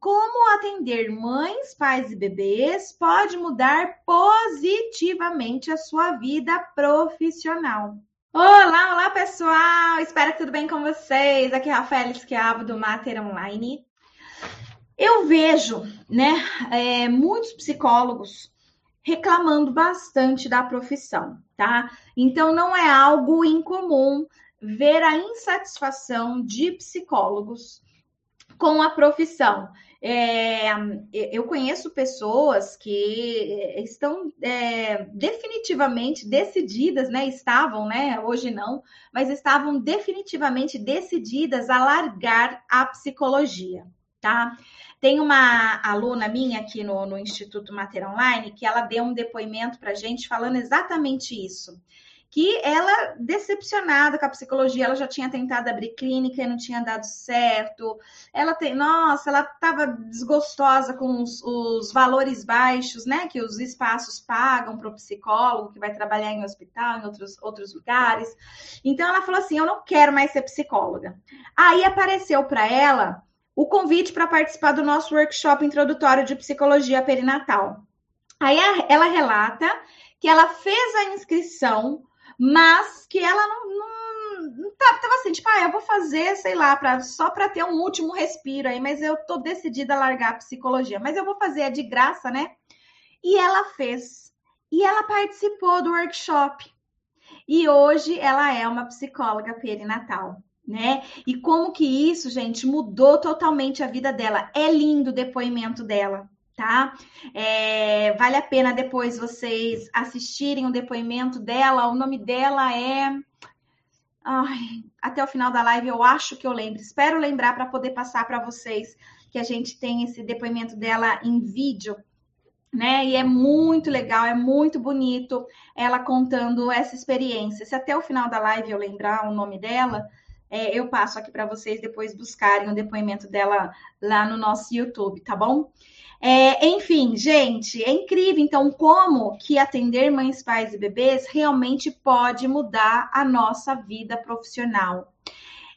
como atender mães, pais e bebês pode mudar positivamente a sua vida profissional. Olá, olá pessoal! Espero que tudo bem com vocês. Aqui é a Rafael Esquiavo do Mater Online. Eu vejo, né, é, muitos psicólogos reclamando bastante da profissão, tá? Então não é algo incomum ver a insatisfação de psicólogos com a profissão. É, eu conheço pessoas que estão é, definitivamente decididas, né? Estavam, né? Hoje não, mas estavam definitivamente decididas a largar a psicologia, tá? Tem uma aluna minha aqui no, no Instituto Mater Online que ela deu um depoimento para gente falando exatamente isso que ela, decepcionada com a psicologia, ela já tinha tentado abrir clínica e não tinha dado certo. Ela tem, nossa, ela estava desgostosa com os, os, valores baixos, né? Que os espaços pagam para o psicólogo que vai trabalhar em hospital, em outros, outros lugares. Então ela falou assim: eu não quero mais ser psicóloga. Aí apareceu para ela o convite para participar do nosso workshop introdutório de psicologia perinatal. Aí ela relata que ela fez a inscrição mas que ela não, não, tava, tava, assim, tipo, ah, eu vou fazer, sei lá, pra, só para ter um último respiro aí, mas eu tô decidida a largar a psicologia, mas eu vou fazer, é de graça, né? E ela fez. E ela participou do workshop. E hoje ela é uma psicóloga perinatal, né? E como que isso, gente, mudou totalmente a vida dela. É lindo o depoimento dela tá? É, vale a pena depois vocês assistirem o depoimento dela. O nome dela é. Ai, até o final da live eu acho que eu lembro. Espero lembrar para poder passar para vocês que a gente tem esse depoimento dela em vídeo, né? E é muito legal, é muito bonito ela contando essa experiência. Se até o final da live eu lembrar o nome dela, é, eu passo aqui para vocês depois buscarem o depoimento dela lá no nosso YouTube, tá bom? É, enfim, gente, é incrível, então, como que atender mães, pais e bebês realmente pode mudar a nossa vida profissional.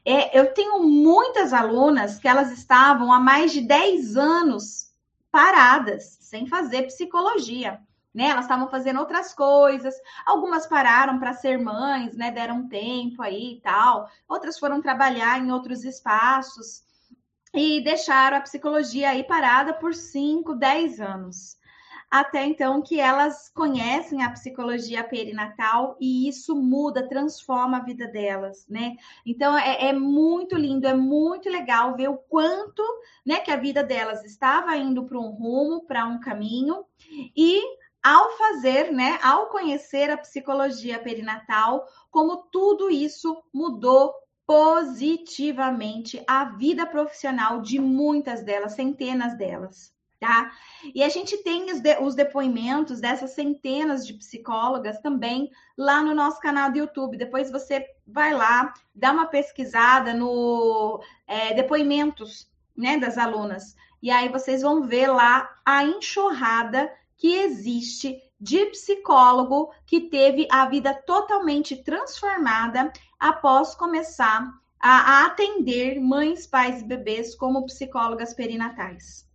É, eu tenho muitas alunas que elas estavam há mais de 10 anos paradas, sem fazer psicologia. Né? Elas estavam fazendo outras coisas, algumas pararam para ser mães, né? Deram tempo aí e tal, outras foram trabalhar em outros espaços e deixaram a psicologia aí parada por 5, 10 anos. Até então que elas conhecem a psicologia perinatal e isso muda, transforma a vida delas, né? Então é, é muito lindo, é muito legal ver o quanto, né, que a vida delas estava indo para um rumo, para um caminho e ao fazer, né, ao conhecer a psicologia perinatal, como tudo isso mudou positivamente a vida profissional de muitas delas, centenas delas, tá? E a gente tem os, de, os depoimentos dessas centenas de psicólogas também lá no nosso canal do YouTube. Depois você vai lá, dá uma pesquisada no é, depoimentos, né, das alunas. E aí vocês vão ver lá a enxurrada que existe de psicólogo que teve a vida totalmente transformada após começar a, atender mães, pais e bebês como psicólogas perinatais.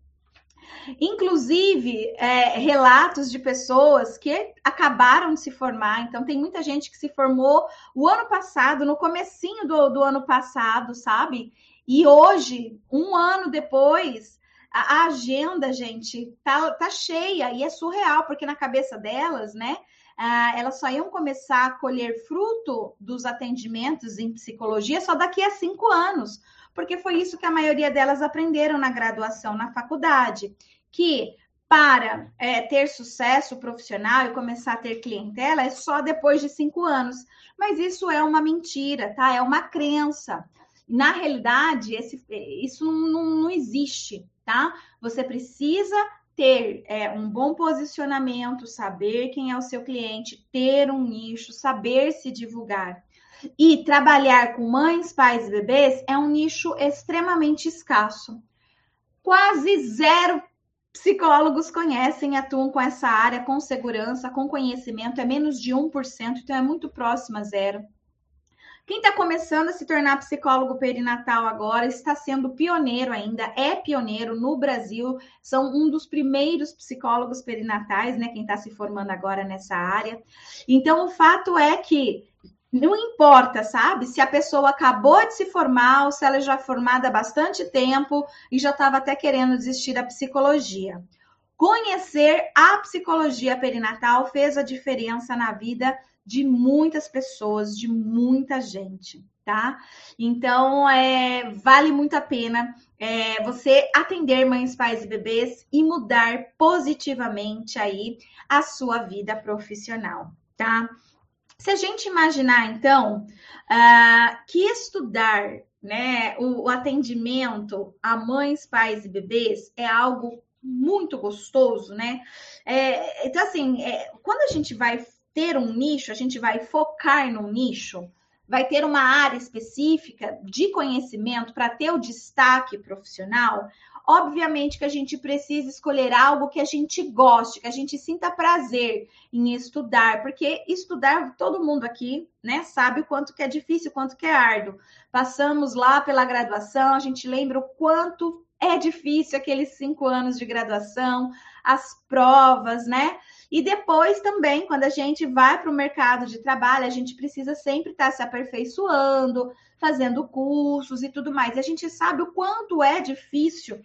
Inclusive, é, relatos de pessoas que acabaram de se formar. Então, tem muita gente que se formou o ano passado, no comecinho do, do ano passado, sabe? E hoje, um ano depois, a, a agenda, gente, tá, tá cheia e é surreal, porque na cabeça delas, né? Ah, elas só iam começar a colher fruto dos atendimentos em psicologia só daqui a cinco anos, porque foi isso que a maioria delas aprenderam na graduação, na faculdade, que para é, ter sucesso profissional e começar a ter clientela é só depois de cinco anos. Mas isso é uma mentira, tá? É uma crença. Na realidade, esse, isso não, não existe, tá? Você precisa ter é, um bom posicionamento, saber quem é o seu cliente, ter um nicho, saber se divulgar. E trabalhar com mães, pais e bebês é um nicho extremamente escasso. Quase zero psicólogos conhecem, atuam com essa área com segurança, com conhecimento, é menos de 1%, então é muito próximo a zero. Quem está começando a se tornar psicólogo perinatal agora está sendo pioneiro ainda, é pioneiro no Brasil, são um dos primeiros psicólogos perinatais, né? Quem está se formando agora nessa área. Então, o fato é que não importa, sabe? Se a pessoa acabou de se formar ou se ela já é formada há bastante tempo e já estava até querendo desistir da psicologia. Conhecer a psicologia perinatal fez a diferença na vida de muitas pessoas, de muita gente, tá? Então, é, vale muito a pena é, você atender mães, pais e bebês e mudar positivamente aí a sua vida profissional, tá? Se a gente imaginar, então, uh, que estudar né, o, o atendimento a mães, pais e bebês é algo muito gostoso, né? É, então, assim, é, quando a gente vai ter um nicho, a gente vai focar num nicho, vai ter uma área específica de conhecimento para ter o destaque profissional, obviamente que a gente precisa escolher algo que a gente goste, que a gente sinta prazer em estudar, porque estudar, todo mundo aqui, né, sabe o quanto que é difícil, quanto que é árduo. Passamos lá pela graduação, a gente lembra o quanto é difícil aqueles cinco anos de graduação, as provas, né? E depois também, quando a gente vai para o mercado de trabalho, a gente precisa sempre estar tá se aperfeiçoando, fazendo cursos e tudo mais. E a gente sabe o quanto é difícil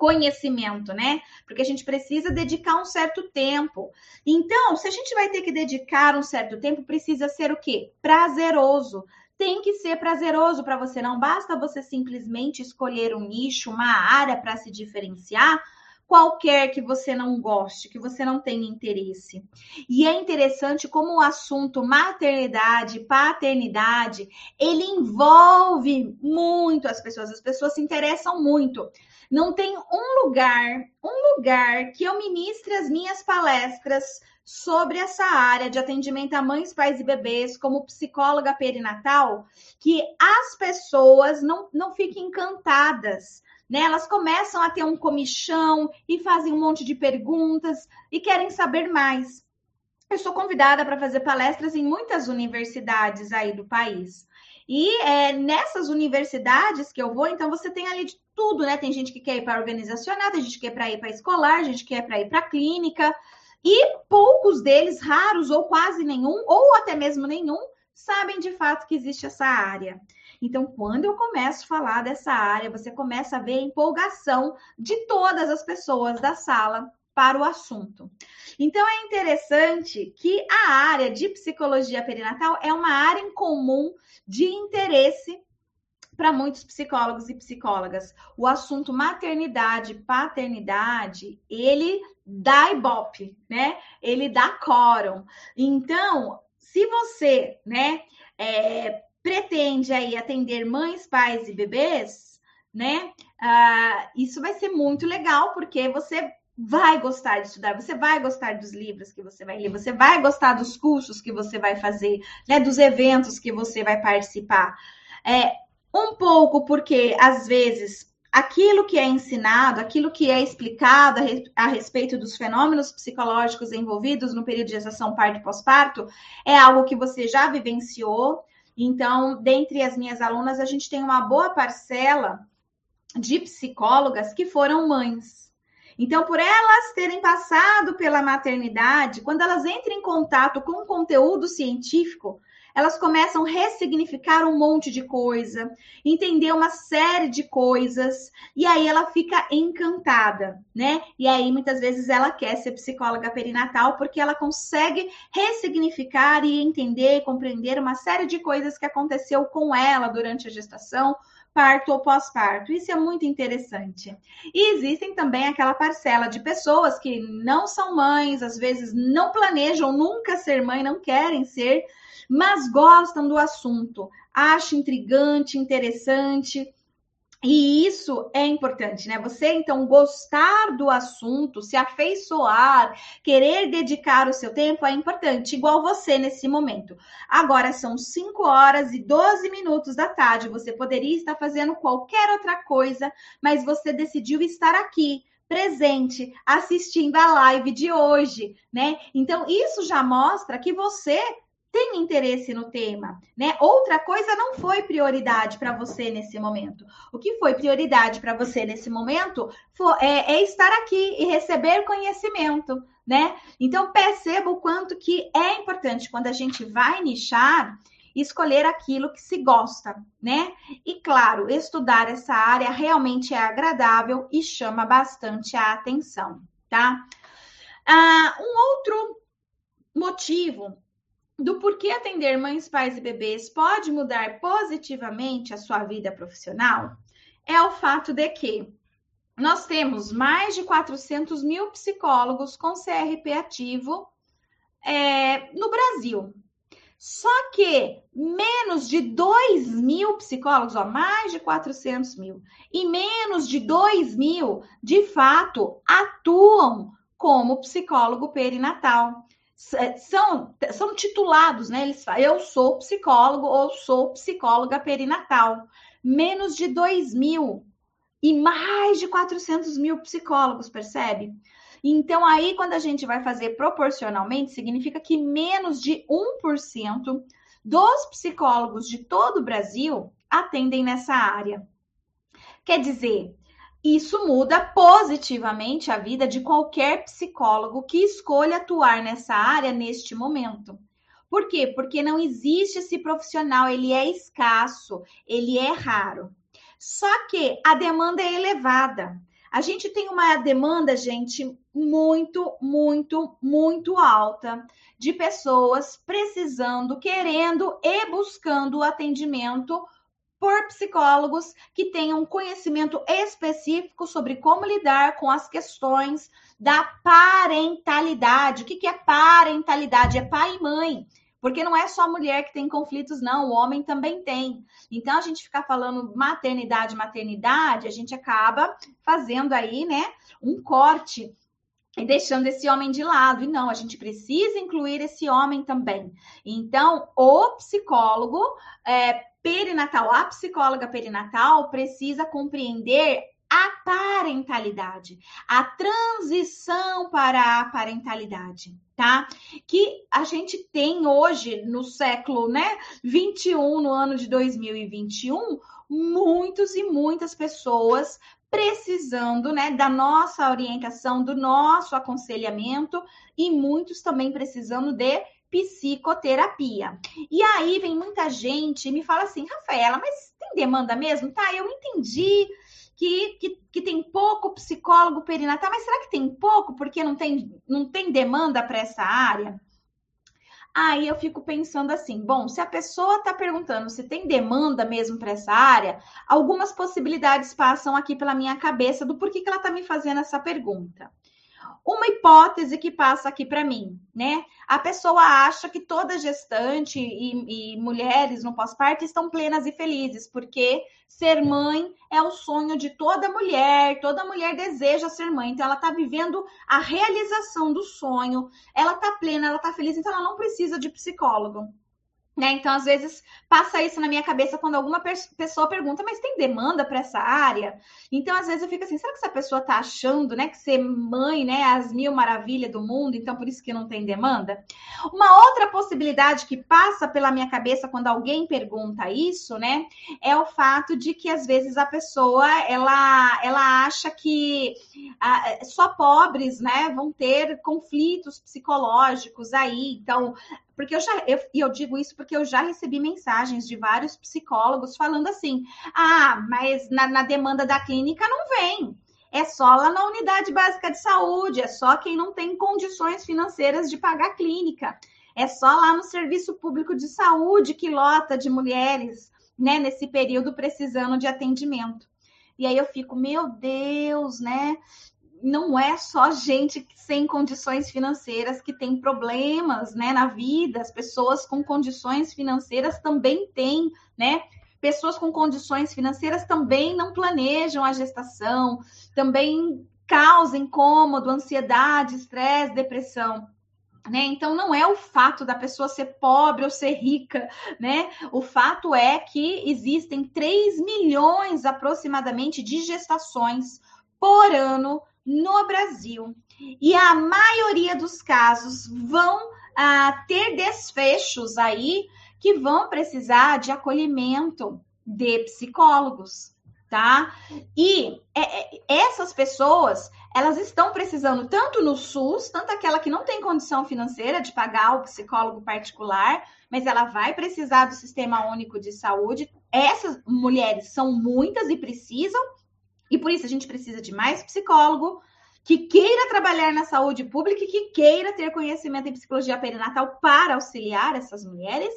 conhecimento, né? Porque a gente precisa dedicar um certo tempo. Então, se a gente vai ter que dedicar um certo tempo, precisa ser o quê? Prazeroso. Tem que ser prazeroso para você. Não basta você simplesmente escolher um nicho, uma área para se diferenciar, qualquer que você não goste, que você não tenha interesse. E é interessante como o assunto maternidade, paternidade, ele envolve muito as pessoas, as pessoas se interessam muito. Não tem um lugar, um lugar que eu ministre as minhas palestras sobre essa área de atendimento a mães, pais e bebês como psicóloga perinatal, que as pessoas não, não fiquem encantadas né? Elas começam a ter um comichão e fazem um monte de perguntas e querem saber mais. Eu sou convidada para fazer palestras em muitas universidades aí do país. E é, nessas universidades que eu vou, então você tem ali de tudo, né? Tem gente que quer ir para organizacional, tem gente que quer para ir para escolar, gente que quer para ir para clínica. E poucos deles, raros ou quase nenhum, ou até mesmo nenhum, sabem de fato que existe essa área. Então, quando eu começo a falar dessa área, você começa a ver a empolgação de todas as pessoas da sala para o assunto. Então, é interessante que a área de psicologia perinatal é uma área em comum de interesse para muitos psicólogos e psicólogas. O assunto maternidade, paternidade, ele dá ibope, né? Ele dá quórum. Então, se você, né, é, pretende aí atender mães, pais e bebês, né? Ah, isso vai ser muito legal, porque você vai gostar de estudar, você vai gostar dos livros que você vai ler, você vai gostar dos cursos que você vai fazer, né? Dos eventos que você vai participar. É, um pouco porque, às vezes, aquilo que é ensinado, aquilo que é explicado a, respeito dos fenômenos psicológicos envolvidos no período de gestação, parto e pós-parto, é algo que você já vivenciou, então, dentre as minhas alunas, a gente tem uma boa parcela de psicólogas que foram mães. Então, por elas terem passado pela maternidade, quando elas entram em contato com o conteúdo científico, elas começam a ressignificar um monte de coisa, entender uma série de coisas, e aí ela fica encantada, né? E aí muitas vezes ela quer ser psicóloga perinatal porque ela consegue ressignificar e entender, compreender uma série de coisas que aconteceu com ela durante a gestação, parto ou pós-parto. Isso é muito interessante. E existem também aquela parcela de pessoas que não são mães, às vezes não planejam nunca ser mãe, não querem ser, mas gostam do assunto, acham intrigante, interessante. E isso é importante, né? Você então gostar do assunto, se afeiçoar, querer dedicar o seu tempo é importante, igual você nesse momento. Agora são 5 horas e 12 minutos da tarde. Você poderia estar fazendo qualquer outra coisa, mas você decidiu estar aqui presente, assistindo a live de hoje, né? Então isso já mostra que você tem interesse no tema, né? Outra coisa não foi prioridade para você nesse momento. O que foi prioridade para você nesse momento foi, é, é, estar aqui e receber conhecimento, né? Então perceba o quanto que é importante quando a gente vai nichar escolher aquilo que se gosta, né? E claro, estudar essa área realmente é agradável e chama bastante a atenção, tá? Ah, um outro motivo do porquê atender mães, pais e bebês pode mudar positivamente a sua vida profissional é o fato de que nós temos mais de 400 mil psicólogos com CRP ativo é, no Brasil. Só que menos de 2 mil psicólogos, ó, mais de 400 mil, e menos de 2 mil, de fato, atuam como psicólogo perinatal. É, são, são titulados, né? Eles falam, eu sou psicólogo ou sou psicóloga perinatal. Menos de 2 mil e mais de 400 mil psicólogos, percebe? Então, aí, quando a gente vai fazer proporcionalmente, significa que menos de 1% dos psicólogos de todo o Brasil atendem nessa área. Quer dizer, isso muda positivamente a vida de qualquer psicólogo que escolha atuar nessa área neste momento. Por quê? Porque não existe esse profissional, ele é escasso, ele é raro. Só que a demanda é elevada. A gente tem uma demanda, gente, muito, muito, muito alta de pessoas precisando, querendo e buscando o atendimento por psicólogos que tenham conhecimento específico sobre como lidar com as questões da parentalidade. O que, é parentalidade? É pai e mãe. Porque não é só a mulher que tem conflitos, não, o homem também tem. Então, a gente ficar falando maternidade, maternidade, a gente acaba fazendo aí, né, um corte e deixando esse homem de lado. E não, a gente precisa incluir esse homem também. Então, o psicólogo é, perinatal, a psicóloga perinatal precisa compreender a parentalidade, a transição para a parentalidade, tá? Que a gente tem hoje no século, né, 21, no ano de 2021, muitos e muitas pessoas precisando, né, da nossa orientação, do nosso aconselhamento e muitos também precisando de psicoterapia. E aí vem muita gente e me fala assim, Rafaela, mas tem demanda mesmo? Tá, eu entendi que, que, que tem pouco psicólogo perinatal, mas será que tem pouco porque não tem, não tem demanda para essa área? Aí eu fico pensando assim: bom, se a pessoa está perguntando se tem demanda mesmo para essa área, algumas possibilidades passam aqui pela minha cabeça do porquê que ela está me fazendo essa pergunta uma hipótese que passa aqui para mim, né? A pessoa acha que toda gestante e, e mulheres no pós-parto estão plenas e felizes, porque ser mãe é o sonho de toda mulher, toda mulher deseja ser mãe, então ela está vivendo a realização do sonho, ela está plena, ela está feliz, então ela não precisa de psicólogo. Né? Então, às vezes, passa isso na minha cabeça quando alguma pessoa pergunta, mas tem demanda para essa área? Então, às vezes, eu fico assim, será que essa pessoa está achando né, que ser mãe né, é as mil maravilhas do mundo, então por isso que não tem demanda? Uma outra possibilidade que passa pela minha cabeça quando alguém pergunta isso, né, é o fato de que, às vezes, a pessoa, ela, ela acha que ah, só pobres, né, vão ter conflitos psicológicos aí, então porque eu já, eu, e eu digo isso porque eu já recebi mensagens de vários psicólogos falando assim: ah, mas na, na demanda da clínica não vem. É só lá na unidade básica de saúde, é só quem não tem condições financeiras de pagar a clínica. É só lá no serviço público de saúde que lota de mulheres, né, nesse período precisando de atendimento. E aí eu fico, meu Deus, né? Não é só gente sem condições financeiras que tem problemas, né, na vida. As pessoas com condições financeiras também têm, né? Pessoas com condições financeiras também não planejam a gestação, também causam incômodo, ansiedade, estresse, depressão. Né? Então não é o fato da pessoa ser pobre ou ser rica, né? O fato é que existem 3 milhões aproximadamente de gestações por ano no Brasil. E a maioria dos casos vão a ter desfechos aí que vão precisar de acolhimento de psicólogos, tá? E é, é, essas pessoas, elas estão precisando tanto no SUS, tanto aquela que não tem condição financeira de pagar o psicólogo particular, mas ela vai precisar do Sistema Único de Saúde. Essas mulheres são muitas e precisam, e por isso a gente precisa de mais psicólogo, que queira trabalhar na saúde pública e que queira ter conhecimento em psicologia perinatal para auxiliar essas mulheres,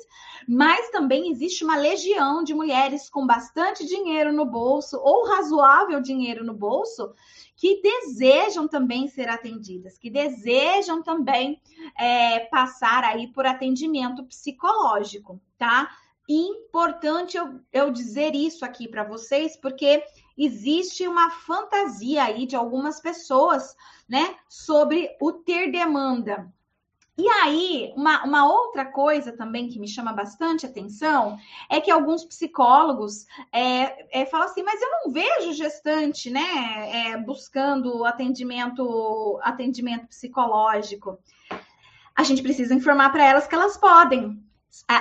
mas também existe uma legião de mulheres com bastante dinheiro no bolso ou razoável dinheiro no bolso que desejam também ser atendidas, que desejam também é, passar aí por atendimento psicológico, tá? Importante eu, eu dizer isso aqui para vocês, porque existe uma fantasia aí de algumas pessoas, né, sobre o ter demanda. E aí, uma, uma, outra coisa também que me chama bastante atenção é que alguns psicólogos é, é, falam assim, mas eu não vejo gestante, né, é, buscando atendimento, atendimento psicológico. A gente precisa informar para elas que elas podem.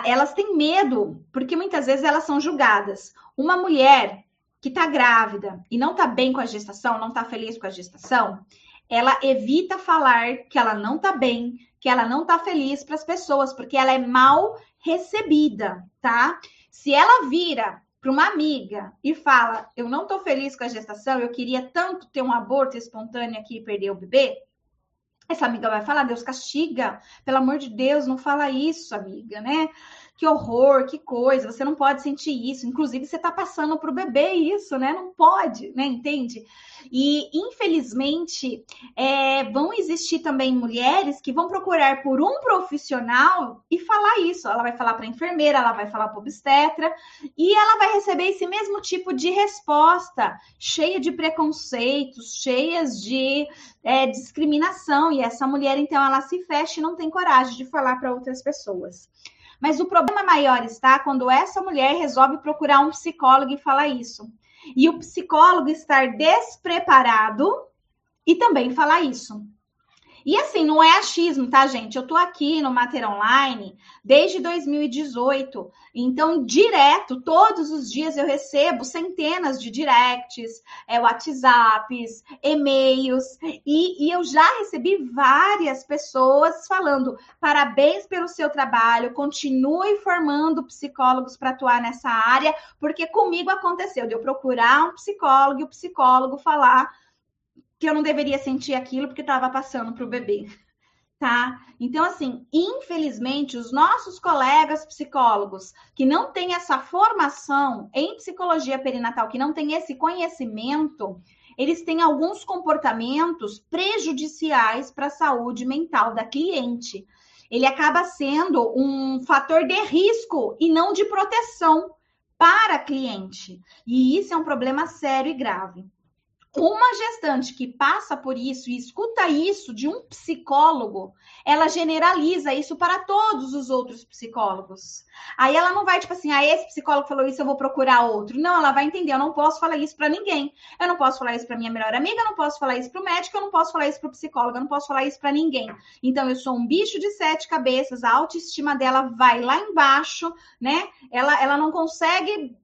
Elas têm medo, porque muitas vezes elas são julgadas. Uma mulher que está grávida e não está bem com a gestação, não está feliz com a gestação, ela evita falar que ela não está bem, que ela não está feliz para as pessoas, porque ela é mal recebida, tá? Se ela vira para uma amiga e fala: Eu não estou feliz com a gestação, eu queria tanto ter um aborto espontâneo aqui e perder o bebê. Essa amiga vai falar: Deus castiga, pelo amor de Deus, não fala isso, amiga, né? Que horror, que coisa, você não pode sentir isso. Inclusive, você está passando para o bebê isso, né? Não pode, né? Entende? E, infelizmente, é, vão existir também mulheres que vão procurar por um profissional e falar isso. Ela vai falar para a enfermeira, ela vai falar para obstetra, e ela vai receber esse mesmo tipo de resposta, cheia de preconceitos, cheias de é, discriminação. E essa mulher, então, ela se fecha e não tem coragem de falar para outras pessoas. Mas o problema maior está quando essa mulher resolve procurar um psicólogo e falar isso. E o psicólogo estar despreparado e também falar isso. E assim, não é achismo, tá, gente? Eu tô aqui no Mater Online desde 2018. Então, direto, todos os dias eu recebo centenas de directs, é, WhatsApps, e-mails, e, e eu já recebi várias pessoas falando: parabéns pelo seu trabalho, continue formando psicólogos para atuar nessa área, porque comigo aconteceu de eu procurar um psicólogo e o psicólogo falar que eu não deveria sentir aquilo porque estava passando para o bebê. Tá? Então, assim, infelizmente, os nossos colegas psicólogos que não têm essa formação em psicologia perinatal, que não têm esse conhecimento, eles têm alguns comportamentos prejudiciais para a saúde mental da cliente. Ele acaba sendo um fator de risco e não de proteção para a cliente. E isso é um problema sério e grave. Uma gestante que passa por isso e escuta isso de um psicólogo, ela generaliza isso para todos os outros psicólogos. Aí ela não vai, tipo assim, ah, esse psicólogo falou isso, eu vou procurar outro. Não, ela vai entender, eu não posso falar isso para ninguém. Eu não posso falar isso para minha melhor amiga, eu não posso falar isso para o médico, eu não posso falar isso para o psicólogo, eu não posso falar isso para ninguém. Então, eu sou um bicho de sete cabeças, a autoestima dela vai lá embaixo, né? Ela, ela não consegue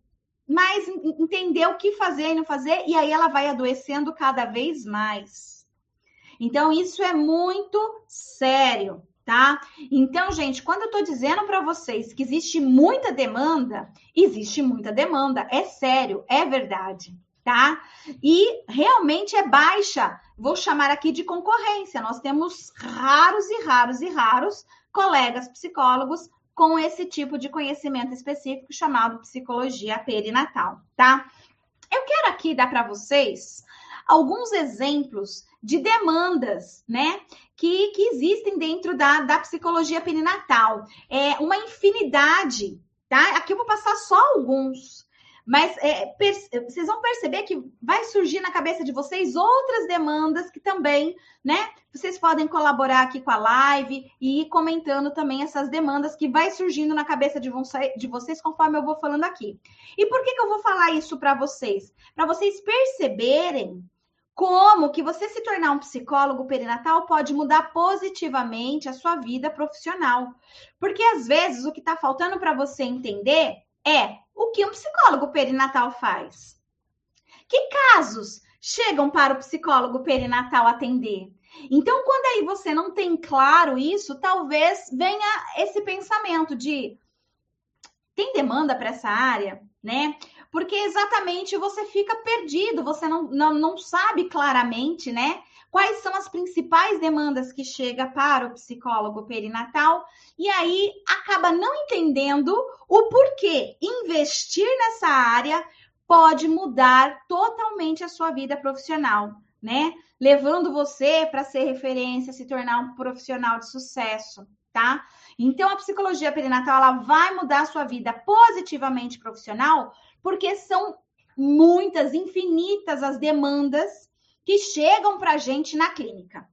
mas entender o que fazer e não fazer, e aí ela vai adoecendo cada vez mais. Então, isso é muito sério, tá? Então, gente, quando eu tô dizendo para vocês que existe muita demanda, existe muita demanda, é sério, é verdade, tá? E realmente é baixa, vou chamar aqui de concorrência. Nós temos raros e raros e raros colegas psicólogos com esse tipo de conhecimento específico chamado psicologia perinatal, tá? Eu quero aqui dar para vocês alguns exemplos de demandas, né, que, que existem dentro da, da psicologia perinatal. É uma infinidade, tá? Aqui eu vou passar só alguns. Mas é, vocês vão perceber que vai surgir na cabeça de vocês outras demandas que também, né? Vocês podem colaborar aqui com a live e ir comentando também essas demandas que vai surgindo na cabeça de, de vocês conforme eu vou falando aqui. E por que, que eu vou falar isso para vocês? Para vocês perceberem como que você se tornar um psicólogo perinatal pode mudar positivamente a sua vida profissional. Porque às vezes o que está faltando para você entender é o que um psicólogo perinatal faz. Que casos chegam para o psicólogo perinatal atender? Então, quando aí você não tem claro isso, talvez venha esse pensamento de tem demanda para essa área, né? porque exatamente você fica perdido, você não, não, não sabe claramente, né? Quais são as principais demandas que chega para o psicólogo perinatal e aí acaba não entendendo o porquê investir nessa área pode mudar totalmente a sua vida profissional, né? Levando você para ser referência, se tornar um profissional de sucesso, tá? Então a psicologia perinatal ela vai mudar a sua vida positivamente profissional porque são muitas, infinitas as demandas que chegam para a gente na clínica.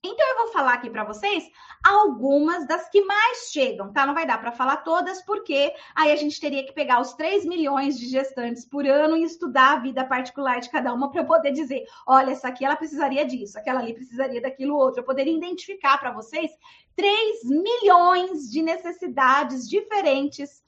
Então, eu vou falar aqui para vocês algumas das que mais chegam, tá? Não vai dar para falar todas, porque aí a gente teria que pegar os 3 milhões de gestantes por ano e estudar a vida particular de cada uma para poder dizer: olha, essa aqui ela precisaria disso, aquela ali precisaria daquilo outro. Eu poderia identificar para vocês 3 milhões de necessidades diferentes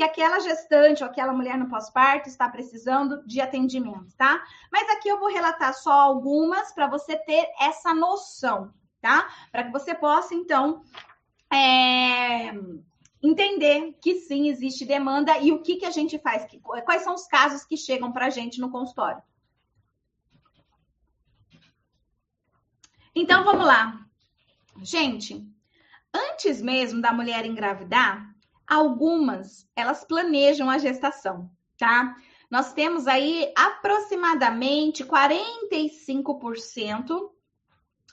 que aquela gestante ou aquela mulher no pós-parto está precisando de atendimento, tá? Mas aqui eu vou relatar só algumas para você ter essa noção, tá? Para que você possa, então, é, entender que sim, existe demanda e o que, que a gente faz, que, quais são os casos que chegam para a gente no consultório. Então, vamos lá. Gente, antes mesmo da mulher engravidar, Algumas, elas planejam a gestação, tá? Nós temos aí aproximadamente 45%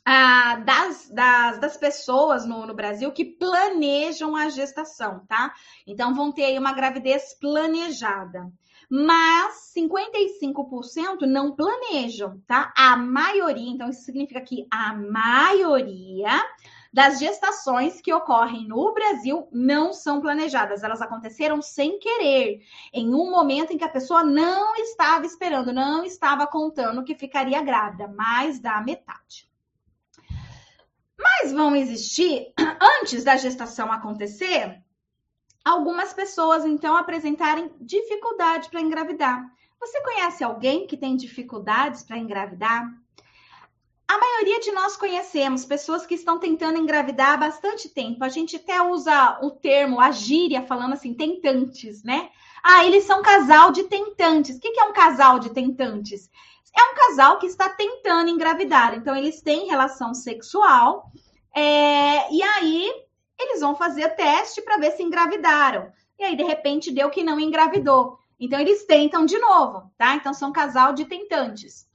ah, das, das, das pessoas no, no Brasil que planejam a gestação, tá? Então vão ter aí uma gravidez planejada. Mas 55% não planejam, tá? A maioria, então isso significa que a maioria das gestações que ocorrem no Brasil não são planejadas, elas aconteceram sem querer, em um momento em que a pessoa não estava esperando, não estava contando que ficaria grávida, mais da metade. Mas vão existir, antes da gestação acontecer, algumas pessoas então apresentarem dificuldade para engravidar. Você conhece alguém que tem dificuldades para engravidar? A maioria de nós conhecemos pessoas que estão tentando engravidar há bastante tempo. A gente até usa o termo, a gíria, falando assim, tentantes, né? Ah, eles são casal de tentantes. O que é um casal de tentantes? É um casal que está tentando engravidar. Então, eles têm relação sexual é... e aí eles vão fazer teste para ver se engravidaram. E aí, de repente, deu que não engravidou. Então, eles tentam de novo, tá? Então, são casal de tentantes.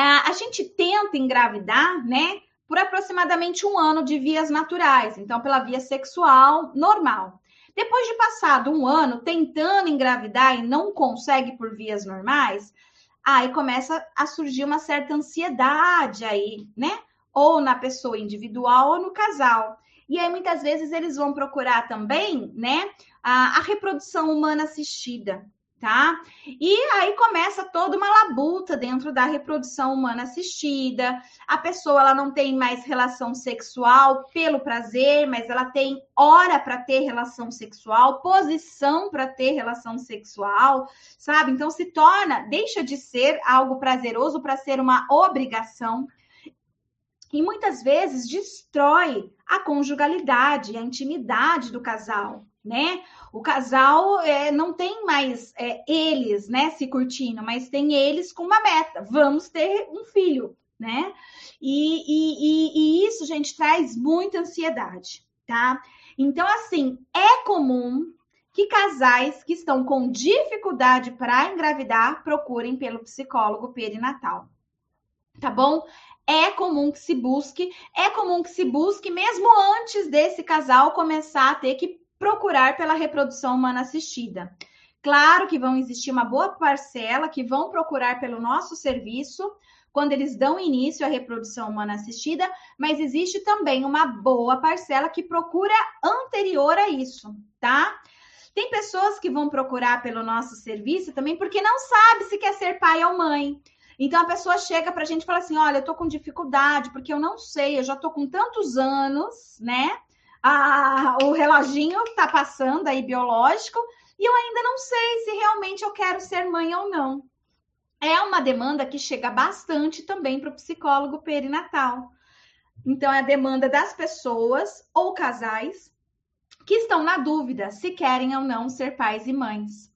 É, a gente tenta engravidar, né? Por aproximadamente um ano de vias naturais, então pela via sexual normal. Depois de passado um ano tentando engravidar e não consegue por vias normais, aí começa a surgir uma certa ansiedade aí, né? Ou na pessoa individual ou no casal. E aí, muitas vezes, eles vão procurar também, né, a, a reprodução humana assistida tá? E aí começa toda uma labuta dentro da reprodução humana assistida. A pessoa ela não tem mais relação sexual pelo prazer, mas ela tem hora para ter relação sexual, posição para ter relação sexual, sabe? Então se torna, deixa de ser algo prazeroso para ser uma obrigação. E muitas vezes destrói a conjugalidade, a intimidade do casal né? O casal é, não tem mais é, eles, né, se curtindo, mas tem eles com uma meta. Vamos ter um filho, né? E, e, e, e isso, gente, traz muita ansiedade, tá? Então, assim, é comum que casais que estão com dificuldade para engravidar procurem pelo psicólogo perinatal. Tá bom? É comum que se busque, é comum que se busque mesmo antes desse casal começar a ter que procurar pela reprodução humana assistida. Claro que vão existir uma boa parcela que vão procurar pelo nosso serviço quando eles dão início à reprodução humana assistida, mas existe também uma boa parcela que procura anterior a isso, tá? Tem pessoas que vão procurar pelo nosso serviço também porque não sabe se quer ser pai ou mãe. Então a pessoa chega para a gente e fala assim: olha, eu tô com dificuldade, porque eu não sei, eu já tô com tantos anos, né? A, o reloginho tá passando aí biológico, e eu ainda não sei se realmente eu quero ser mãe ou não. É uma demanda que chega bastante também para o psicólogo perinatal. Então, é a demanda das pessoas ou casais que estão na dúvida se querem ou não ser pais e mães.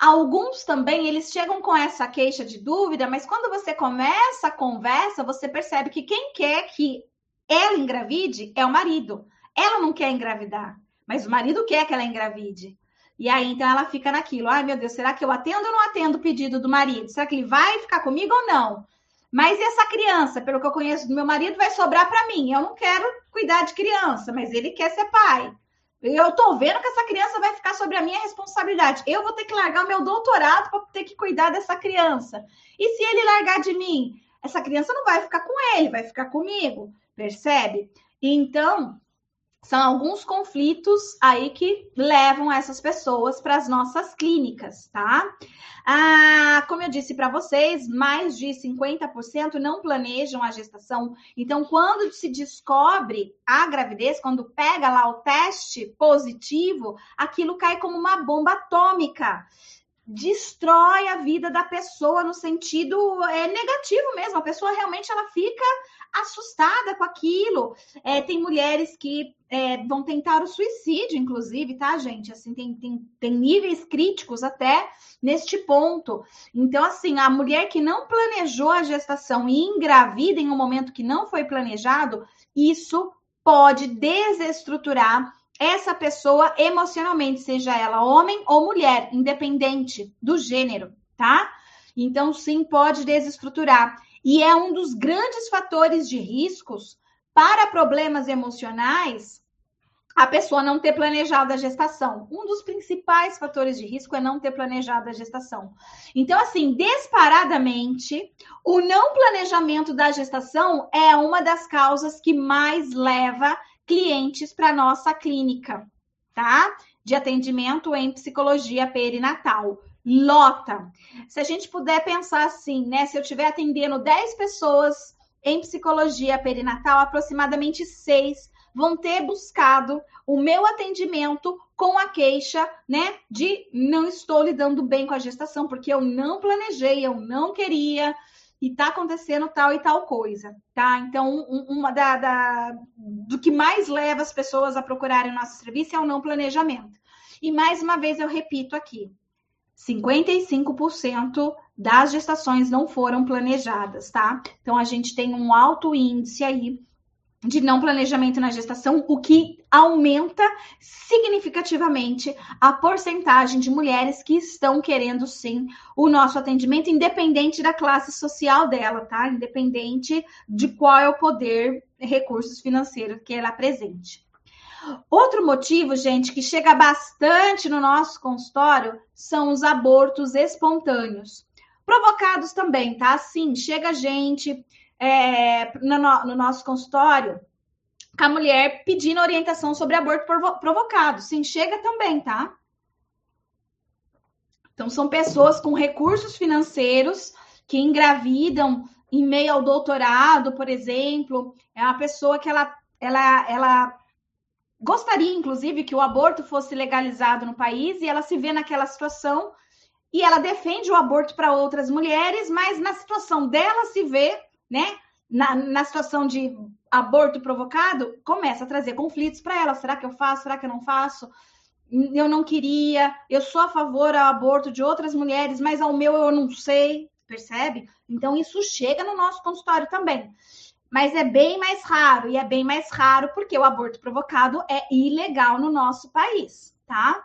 Alguns também, eles chegam com essa queixa de dúvida, mas quando você começa a conversa, você percebe que quem quer que ela engravide é o marido. Ela não quer engravidar, mas o marido quer que ela engravide. E aí, então, ela fica naquilo. Ai, meu Deus, será que eu atendo ou não atendo o pedido do marido? Será que ele vai ficar comigo ou não? Mas essa criança, pelo que eu conheço do meu marido, vai sobrar para mim. Eu não quero cuidar de criança, mas ele quer ser pai. Eu tô vendo que essa criança vai ficar sobre a minha responsabilidade. Eu vou ter que largar o meu doutorado para ter que cuidar dessa criança. E se ele largar de mim, essa criança não vai ficar com ele, vai ficar comigo. Percebe? Então, são alguns conflitos aí que levam essas pessoas para as nossas clínicas, tá? Ah, como eu disse para vocês, mais de 50% não planejam a gestação. Então, quando se descobre a gravidez, quando pega lá o teste positivo, aquilo cai como uma bomba atômica destrói a vida da pessoa no sentido é, negativo mesmo. A pessoa realmente ela fica assustada com aquilo. É, tem mulheres que é, vão tentar o suicídio, inclusive, tá, gente? Assim, tem, tem, tem níveis críticos até neste ponto. Então, assim, a mulher que não planejou a gestação e engravida em um momento que não foi planejado, isso pode desestruturar essa pessoa emocionalmente, seja ela homem ou mulher, independente do gênero, tá? Então, sim, pode desestruturar. E é um dos grandes fatores de riscos para problemas emocionais a pessoa não ter planejado a gestação. Um dos principais fatores de risco é não ter planejado a gestação. Então, assim, disparadamente, o não planejamento da gestação é uma das causas que mais leva clientes para nossa clínica, tá? De atendimento em psicologia perinatal. Lota. Se a gente puder pensar assim, né? Se eu estiver atendendo 10 pessoas em psicologia perinatal, aproximadamente 6 vão ter buscado o meu atendimento com a queixa, né, de não estou lidando bem com a gestação, porque eu não planejei, eu não queria, e tá acontecendo tal e tal coisa, tá? Então, um, uma da, da, do que mais leva as pessoas a procurarem o nosso serviço é o não planejamento. E mais uma vez eu repito aqui: 55% das gestações não foram planejadas, tá? Então a gente tem um alto índice aí de não planejamento na gestação, o que aumenta significativamente a porcentagem de mulheres que estão querendo sim o nosso atendimento, independente da classe social dela, tá? Independente de qual é o poder, recursos financeiros que ela apresente. Outro motivo, gente, que chega bastante no nosso consultório são os abortos espontâneos. Provocados também, tá? Sim, chega gente é, no, no, nosso consultório com a mulher pedindo orientação sobre aborto provocado. Sim, chega também, tá? Então, são pessoas com recursos financeiros que engravidam em meio ao doutorado, por exemplo. É uma pessoa que ela, ela, ela gostaria, inclusive, que o aborto fosse legalizado no país e ela se vê naquela situação e ela defende o aborto para outras mulheres, mas na situação dela se vê né? Na, na situação de aborto provocado, começa a trazer conflitos para ela. Será que eu faço? Será que eu não faço? Eu não queria, eu sou a favor ao aborto de outras mulheres, mas ao meu eu não sei, percebe? Então isso chega no nosso consultório também. Mas é bem mais raro, e é bem mais raro porque o aborto provocado é ilegal no nosso país, tá?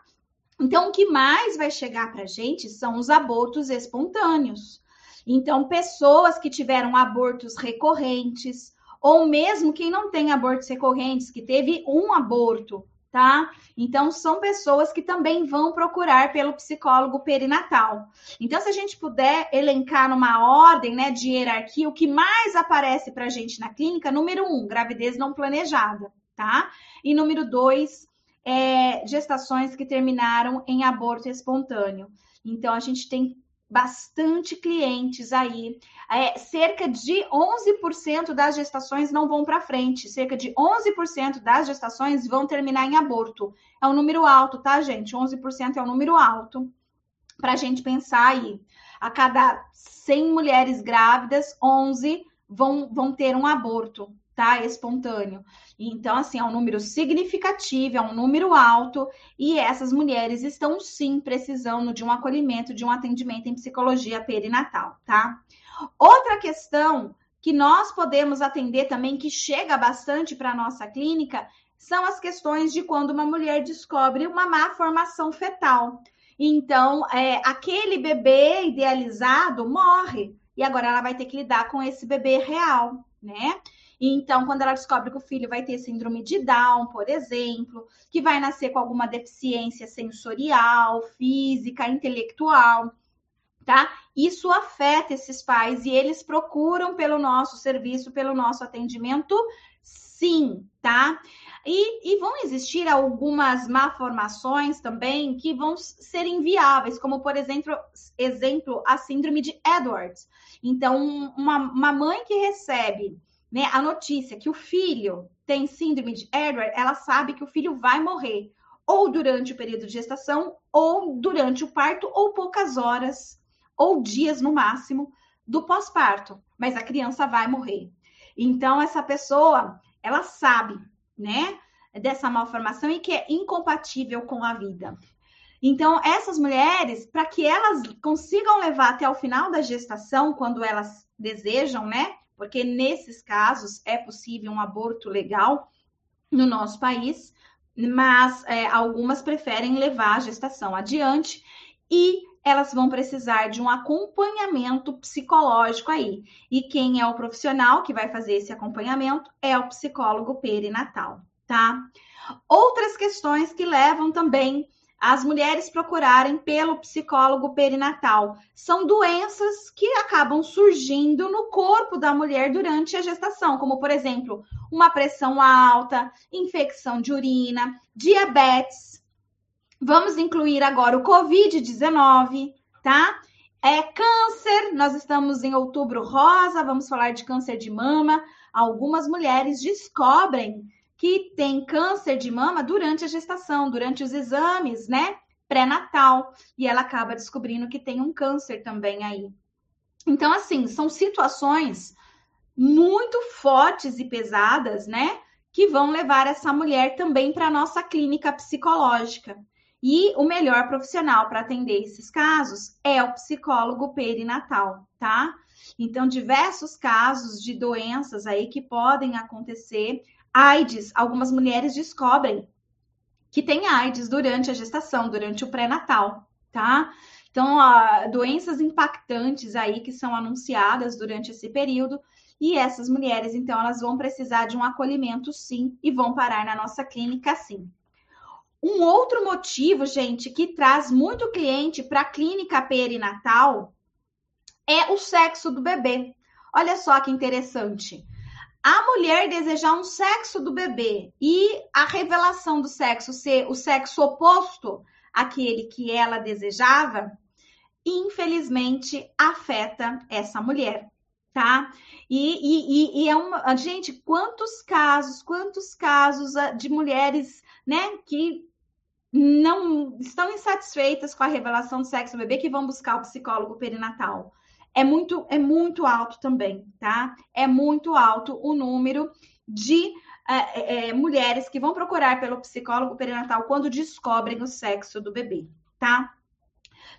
Então, o que mais vai chegar para gente são os abortos espontâneos. Então, pessoas que tiveram abortos recorrentes, ou mesmo quem não tem abortos recorrentes, que teve um aborto, tá? Então, são pessoas que também vão procurar pelo psicólogo perinatal. Então, se a gente puder elencar numa ordem, né, de hierarquia, o que mais aparece para gente na clínica, número um, gravidez não planejada, tá? E número dois, é, gestações que terminaram em aborto espontâneo. Então, a gente tem bastante clientes aí. É, cerca de 11% das gestações não vão para frente, cerca de 11% das gestações vão terminar em aborto. É um número alto, tá, gente? 11% é um número alto para a gente pensar aí. A cada 100 mulheres grávidas, 11 vão, vão ter um aborto, tá? Espontâneo. Então, assim, é um número significativo, é um número alto, e essas mulheres estão sim precisando de um acolhimento, de um atendimento em psicologia perinatal, tá? Outra questão que nós podemos atender também, que chega bastante para a nossa clínica, são as questões de quando uma mulher descobre uma má formação fetal. Então, é, aquele bebê idealizado morre, e agora ela vai ter que lidar com esse bebê real, né? Então, quando ela descobre que o filho vai ter síndrome de Down, por exemplo, que vai nascer com alguma deficiência sensorial, física, intelectual, tá? Isso afeta esses pais e eles procuram pelo nosso serviço, pelo nosso atendimento, sim, tá? E, e, vão existir algumas malformações também que vão ser inviáveis, como por exemplo, exemplo a síndrome de Edwards. Então, uma, uma mãe que recebe né, a notícia que o filho tem síndrome de Edward, ela sabe que o filho vai morrer, ou durante o período de gestação, ou durante o parto, ou poucas horas, ou dias no máximo do pós-parto, mas a criança vai morrer. Então, essa pessoa, ela sabe, né, dessa malformação e que é incompatível com a vida. Então, essas mulheres, para que elas consigam levar até o final da gestação, quando elas desejam, né, porque nesses casos é possível um aborto legal no nosso país, mas é, algumas preferem levar a gestação adiante e elas vão precisar de um acompanhamento psicológico aí. E quem é o profissional que vai fazer esse acompanhamento é o psicólogo perinatal, tá? Outras questões que levam também as mulheres procurarem pelo psicólogo perinatal. São doenças que acabam surgindo no corpo da mulher durante a gestação, como, por exemplo, uma pressão alta, infecção de urina, diabetes. Vamos incluir agora o Covid-19, tá? É câncer, nós estamos em outubro rosa, vamos falar de câncer de mama. Algumas mulheres descobrem que tem câncer de mama durante a gestação, durante os exames, né? Pré-natal, e ela acaba descobrindo que tem um câncer também aí. Então, assim, são situações muito fortes e pesadas, né? Que vão levar essa mulher também para a nossa clínica psicológica. E o melhor profissional para atender esses casos é o psicólogo perinatal, tá? Então, diversos casos de doenças aí que podem acontecer AIDS, algumas mulheres descobrem que tem AIDS durante a gestação, durante o pré-natal, tá? Então, doenças impactantes aí que são anunciadas durante esse período, e essas mulheres, então, elas vão precisar de um acolhimento sim e vão parar na nossa clínica sim. Um outro motivo, gente, que traz muito cliente para a clínica perinatal é o sexo do bebê. Olha só que interessante a mulher desejar um sexo do bebê e a revelação do sexo ser o sexo oposto àquele que ela desejava, infelizmente afeta essa mulher, tá? E, e, e é uma. Gente, quantos casos, quantos casos ah, de mulheres, né, que não estão insatisfeitas com a revelação do sexo do bebê que vão buscar o psicólogo perinatal é muito, é muito alto também, tá? É muito alto o número de é, é, mulheres que vão procurar pelo psicólogo perinatal quando descobrem o sexo do bebê, tá?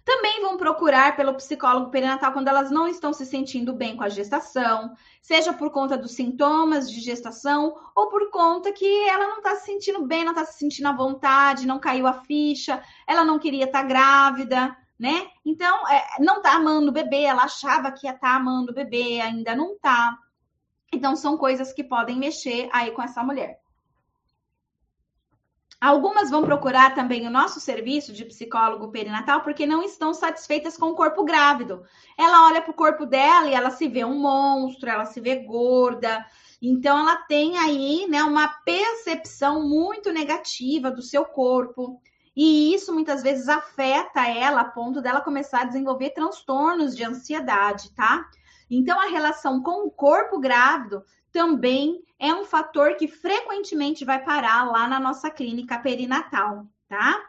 Também vão procurar pelo psicólogo perinatal quando elas não estão se sentindo bem com a gestação, seja por conta dos sintomas de gestação ou por conta que ela não está se sentindo bem, não está se sentindo à vontade, não caiu a ficha, ela não queria estar tá grávida, né? Então, é, não tá amando o bebê, ela achava que ia estar tá amando o bebê, ainda não tá. Então, são coisas que podem mexer aí com essa mulher. Algumas vão procurar também o nosso serviço de psicólogo perinatal porque não estão satisfeitas com o corpo grávido. Ela olha para o corpo dela e ela se vê um monstro, ela se vê gorda. Então, ela tem aí né, uma percepção muito negativa do seu corpo E isso muitas vezes afeta ela a ponto dela começar a desenvolver transtornos de ansiedade, tá? Então, a relação com o corpo grávido também é um fator que frequentemente vai parar lá na nossa clínica perinatal, tá?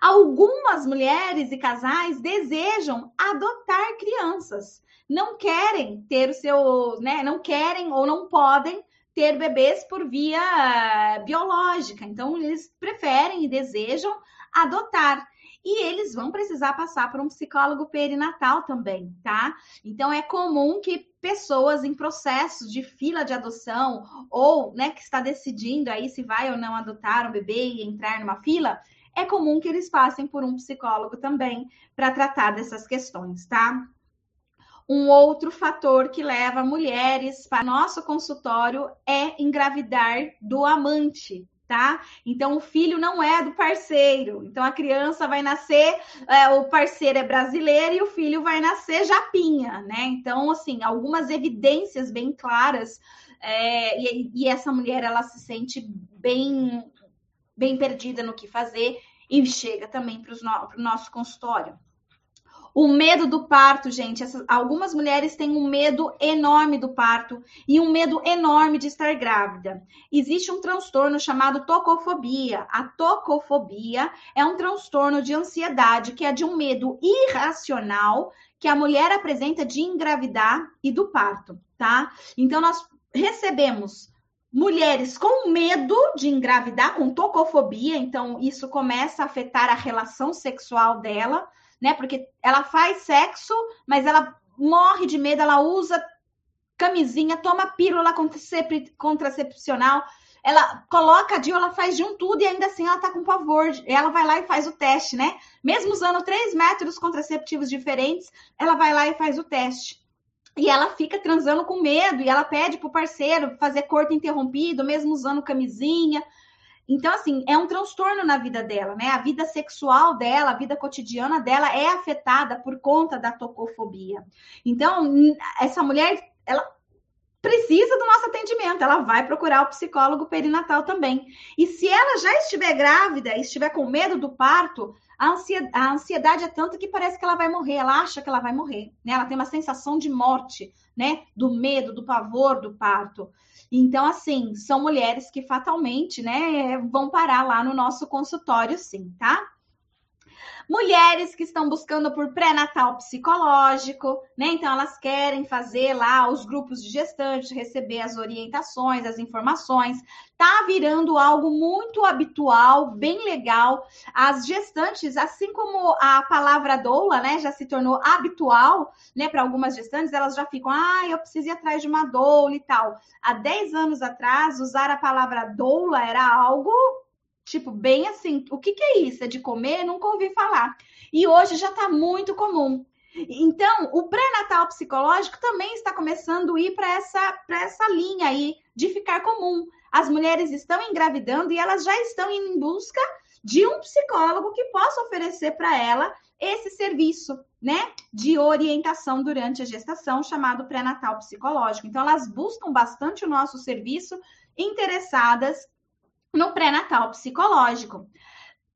Algumas mulheres e casais desejam adotar crianças, não querem ter o seu, né, não querem ou não podem ter bebês por via biológica. Então, eles preferem e desejam adotar. E eles vão precisar passar por um psicólogo perinatal também, tá? Então, é comum que pessoas em processos de fila de adoção ou, né, que está decidindo aí se vai ou não adotar um bebê e entrar numa fila, é comum que eles passem por um psicólogo também para tratar dessas questões, tá? Um outro fator que leva mulheres para nosso consultório é engravidar do amante, tá? Então o filho não é do parceiro. Então a criança vai nascer, é, o parceiro é brasileiro e o filho vai nascer japinha, né? Então assim, algumas evidências bem claras é, e, e, essa mulher ela se sente bem bem perdida no que fazer e chega também para o nosso consultório. O medo do parto, gente. Essas, algumas mulheres têm um medo enorme do parto e um medo enorme de estar grávida. Existe um transtorno chamado tocofobia. A tocofobia é um transtorno de ansiedade que é de um medo irracional que a mulher apresenta de engravidar e do parto, tá? Então nós recebemos mulheres com medo de engravidar, com tocofobia, então isso começa a afetar a relação sexual dela, né? Porque ela faz sexo, mas ela morre de medo, ela usa camisinha, toma pílula contracepcional, ela coloca a DIU, ela faz de um tudo e ainda assim ela tá com pavor. Ela vai lá e faz o teste, né? Mesmo usando três métodos contraceptivos diferentes, ela vai lá e faz o teste. E ela fica transando com medo e ela pede pro parceiro fazer corte interrompido, mesmo usando camisinha. Então, assim, é um transtorno na vida dela, né? A vida sexual dela, a vida cotidiana dela é afetada por conta da tocofobia. Então, essa mulher, ela precisa do nosso atendimento, ela vai procurar o psicólogo perinatal também. E se ela já estiver grávida e estiver com medo do parto, a ansiedade, é tanto que parece que ela vai morrer, ela acha que ela vai morrer, né? Ela tem uma sensação de morte, né? Do medo, do pavor do parto. Então, assim, são mulheres que fatalmente, né, vão parar lá no nosso consultório, sim, tá? Mulheres que estão buscando por pré-natal psicológico, né? Então elas querem fazer lá os grupos de gestantes, receber as orientações, as informações. Tá virando algo muito habitual, bem legal. As gestantes, assim como a palavra doula, né, já se tornou habitual, né, para algumas gestantes, elas já ficam, ah, eu preciso ir atrás de uma doula e tal. Há 10 anos atrás, usar a palavra doula era algo Tipo, bem assim, o que, que é isso? É de comer? Nunca ouvi falar. E hoje já está muito comum. Então, o pré-natal psicológico também está começando a ir para essa, essa linha aí de ficar comum. As mulheres estão engravidando e elas já estão em busca de um psicólogo que possa oferecer para ela esse serviço, né, de orientação durante a gestação, chamado pré-natal psicológico. Então, elas buscam bastante o nosso serviço, interessadas no pré-natal psicológico.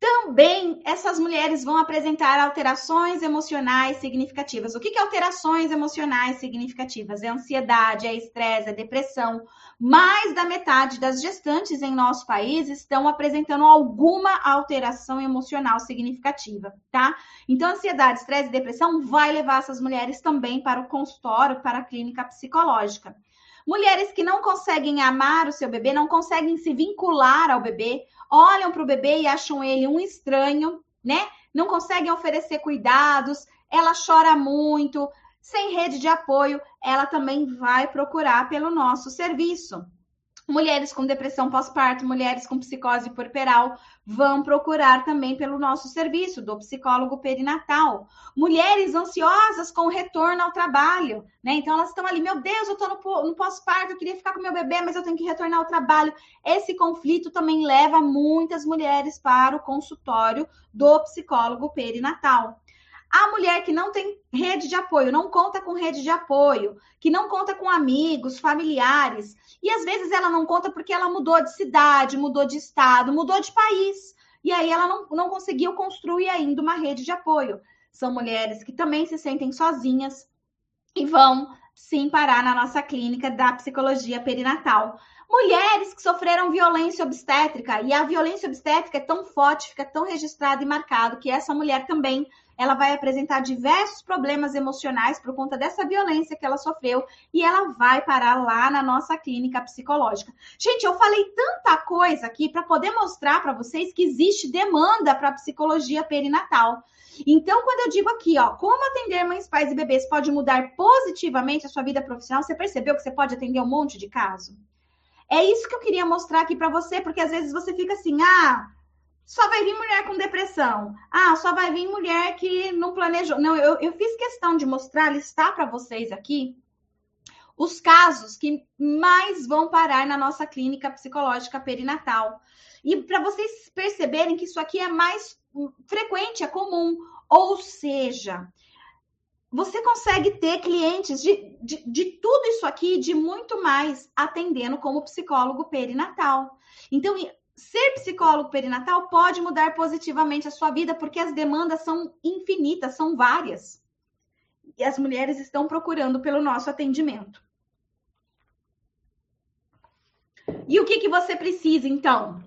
Também essas mulheres vão apresentar alterações emocionais significativas. O que é alterações emocionais significativas? É ansiedade, é estresse, é depressão. Mais da metade das gestantes em nosso país estão apresentando alguma alteração emocional significativa, tá? Então, ansiedade, estresse e depressão vai levar essas mulheres também para o consultório, para a clínica psicológica. Mulheres que não conseguem amar o seu bebê, não conseguem se vincular ao bebê, olham para o bebê e acham ele um estranho, né? Não conseguem oferecer cuidados, ela chora muito, sem rede de apoio, ela também vai procurar pelo nosso serviço. Mulheres com depressão pós-parto, mulheres com psicose puerperal vão procurar também pelo nosso serviço do psicólogo perinatal. Mulheres ansiosas com retorno ao trabalho, né? Então elas estão ali, meu Deus, eu estou no, no pós-parto, eu queria ficar com meu bebê, mas eu tenho que retornar ao trabalho. Esse conflito também leva muitas mulheres para o consultório do psicólogo perinatal. A mulher que não tem rede de apoio, não conta com rede de apoio, que não conta com amigos, familiares, e às vezes ela não conta porque ela mudou de cidade, mudou de estado, mudou de país. e aí ela não, não conseguiu construir ainda uma rede de apoio. São mulheres que também se sentem sozinhas e vão sim parar na nossa clínica da psicologia perinatal. Mulheres que sofreram violência obstétrica, e a violência obstétrica é tão forte, fica tão registrado e marcado que essa mulher também ela vai apresentar diversos problemas emocionais por conta dessa violência que ela sofreu e ela vai parar lá na nossa clínica psicológica. Gente, eu falei tanta coisa aqui para poder mostrar para vocês que existe demanda para psicologia perinatal. Então, quando eu digo aqui, ó, como atender mães, pais e bebês pode mudar positivamente a sua vida profissional, você percebeu que você pode atender um monte de caso? É isso que eu queria mostrar aqui para você, porque às vezes você fica assim, ah, só vai vir mulher com depressão. Ah, só vai vir mulher que não planejou. Não, eu, eu fiz questão de mostrar, listar para vocês aqui os casos que mais vão parar na nossa clínica psicológica perinatal. E para vocês perceberem que isso aqui é mais frequente, é comum. Ou seja, você consegue ter clientes de, de, de, tudo isso aqui, de muito mais, atendendo como psicólogo perinatal. Então, ser psicólogo perinatal pode mudar positivamente a sua vida, porque as demandas são infinitas, são várias. E as mulheres estão procurando pelo nosso atendimento. E o que, que você precisa, então,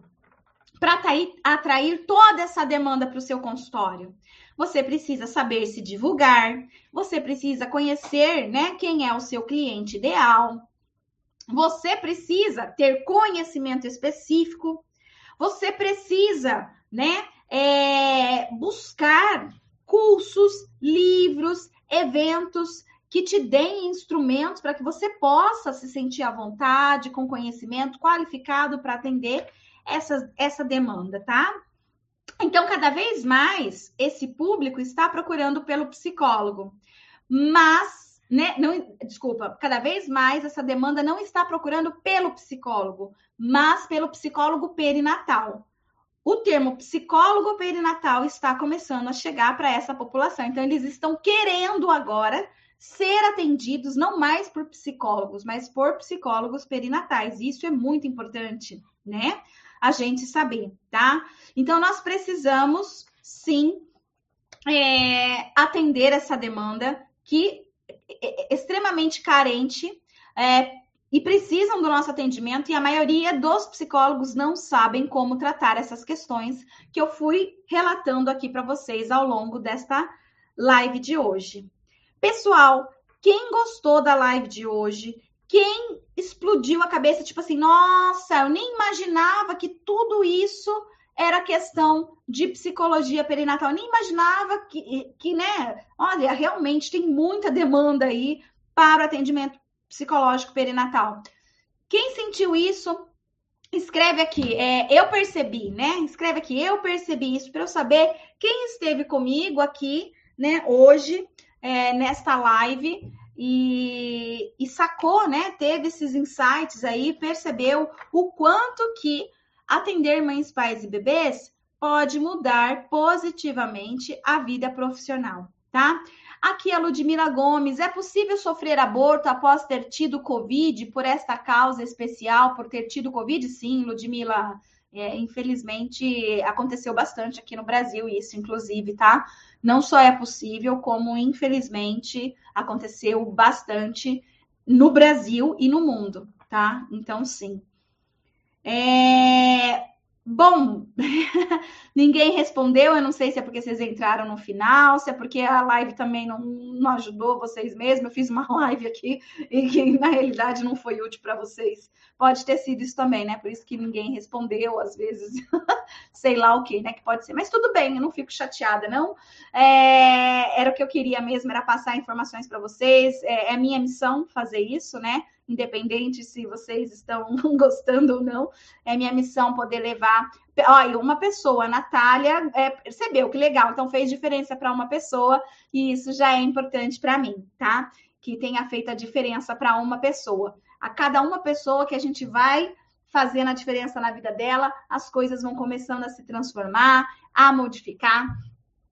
para atrair, toda essa demanda para o seu consultório? Você precisa saber se divulgar, você precisa conhecer, né, quem é o seu cliente ideal. Você precisa ter conhecimento específico. Você precisa, né, é, buscar cursos, livros, eventos que te deem instrumentos para que você possa se sentir à vontade, com conhecimento qualificado para atender essa, essa demanda, tá? Então, cada vez mais, esse público está procurando pelo psicólogo. Mas, né, não, desculpa, cada vez mais essa demanda não está procurando pelo psicólogo, mas pelo psicólogo perinatal. O termo psicólogo perinatal está começando a chegar para essa população. Então, eles estão querendo agora ser atendidos não mais por psicólogos, mas por psicólogos perinatais. Isso é muito importante, né? a gente saber, tá? Então, nós precisamos, sim, é, atender essa demanda que extremamente carente é, e precisam do nosso atendimento, e a maioria dos psicólogos não sabem como tratar essas questões que eu fui relatando aqui para vocês ao longo desta live de hoje. Pessoal, quem gostou da live de hoje, quem explodiu a cabeça, tipo assim, nossa, eu nem imaginava que tudo isso era questão de psicologia perinatal. Eu nem imaginava que, que, né? Olha, realmente tem muita demanda aí para o atendimento psicológico perinatal. Quem sentiu isso, escreve aqui. É, eu percebi, né? Escreve aqui, eu percebi isso para eu saber quem esteve comigo aqui, né? Hoje, é, nesta live e, e sacou, né? Teve esses insights aí, percebeu o quanto que atender mães, pais e bebês pode mudar positivamente a vida profissional, tá? Aqui a Ludmila Gomes, é possível sofrer aborto após ter tido Covid por esta causa especial, por ter tido Covid? Sim, Ludmila, é, infelizmente aconteceu bastante aqui no Brasil, isso inclusive, tá? não só é possível, como infelizmente aconteceu bastante no Brasil e no mundo, tá? Então, sim. É... Bom, ninguém respondeu. Eu não sei se é porque vocês entraram no final, se é porque a live também não, não ajudou vocês mesmo. Eu fiz uma live aqui e que na realidade não foi útil para vocês. Pode ter sido isso também, né? Por isso que ninguém respondeu, às vezes, sei lá o que, né? Que pode ser. Mas tudo bem, eu não fico chateada, não. É... Era o que eu queria mesmo, era passar informações para vocês. É, é minha missão fazer isso, né? Independente se vocês estão gostando ou não, é minha missão poder levar. Olha, uma pessoa, a Natália, é, percebeu que legal, então fez diferença para uma pessoa, e isso já é importante para mim, tá? Que tenha feito a diferença para uma pessoa. A cada uma pessoa que a gente vai fazendo a diferença na vida dela, as coisas vão começando a se transformar, a modificar.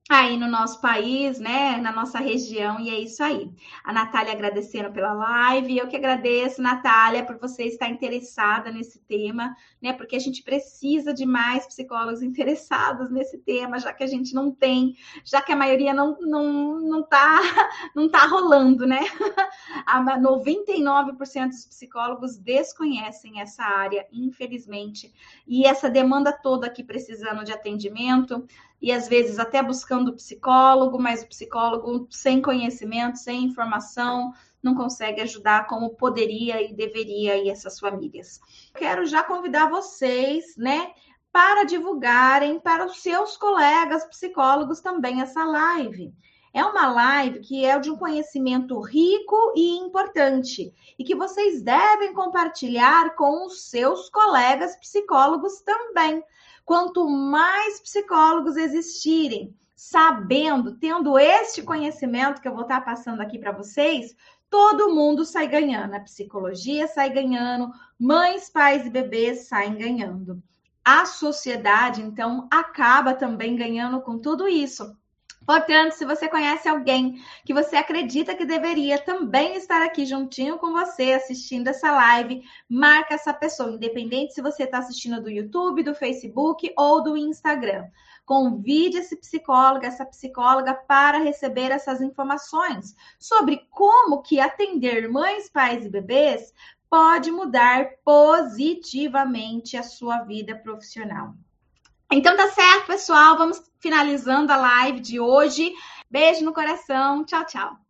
Aí no nosso país, né, na nossa região, e é isso aí. A Natália agradecendo pela live, eu que agradeço, Natália, por você estar interessada nesse tema, né, porque a gente precisa de mais psicólogos interessados nesse tema, já que a gente não tem, já que a maioria não não, não tá não tá rolando, né? A 99% dos psicólogos desconhecem essa área, infelizmente, e essa demanda toda aqui precisando de atendimento, e às vezes até buscando psicólogo, mas o psicólogo sem conhecimento, sem informação, não consegue ajudar como poderia e deveria aí essas famílias. Quero já convidar vocês, né, para divulgarem para os seus colegas psicólogos também essa live. É uma live que é de um conhecimento rico e importante e que vocês devem compartilhar com os seus colegas psicólogos também Quanto mais psicólogos existirem, sabendo, tendo este conhecimento que eu vou estar passando aqui para vocês, todo mundo sai ganhando. A psicologia sai ganhando, mães, pais e bebês saem ganhando. A sociedade, então, acaba também ganhando com tudo isso. Portanto, se você conhece alguém que você acredita que deveria também estar aqui juntinho com você assistindo essa live, marca essa pessoa, independente se você está assistindo do YouTube, do Facebook ou do Instagram. Convide esse psicólogo, essa psicóloga para receber essas informações sobre como que atender mães, pais e bebês pode mudar positivamente a sua vida profissional. Então tá certo, pessoal. Vamos finalizando a live de hoje. Beijo no coração. Tchau, tchau.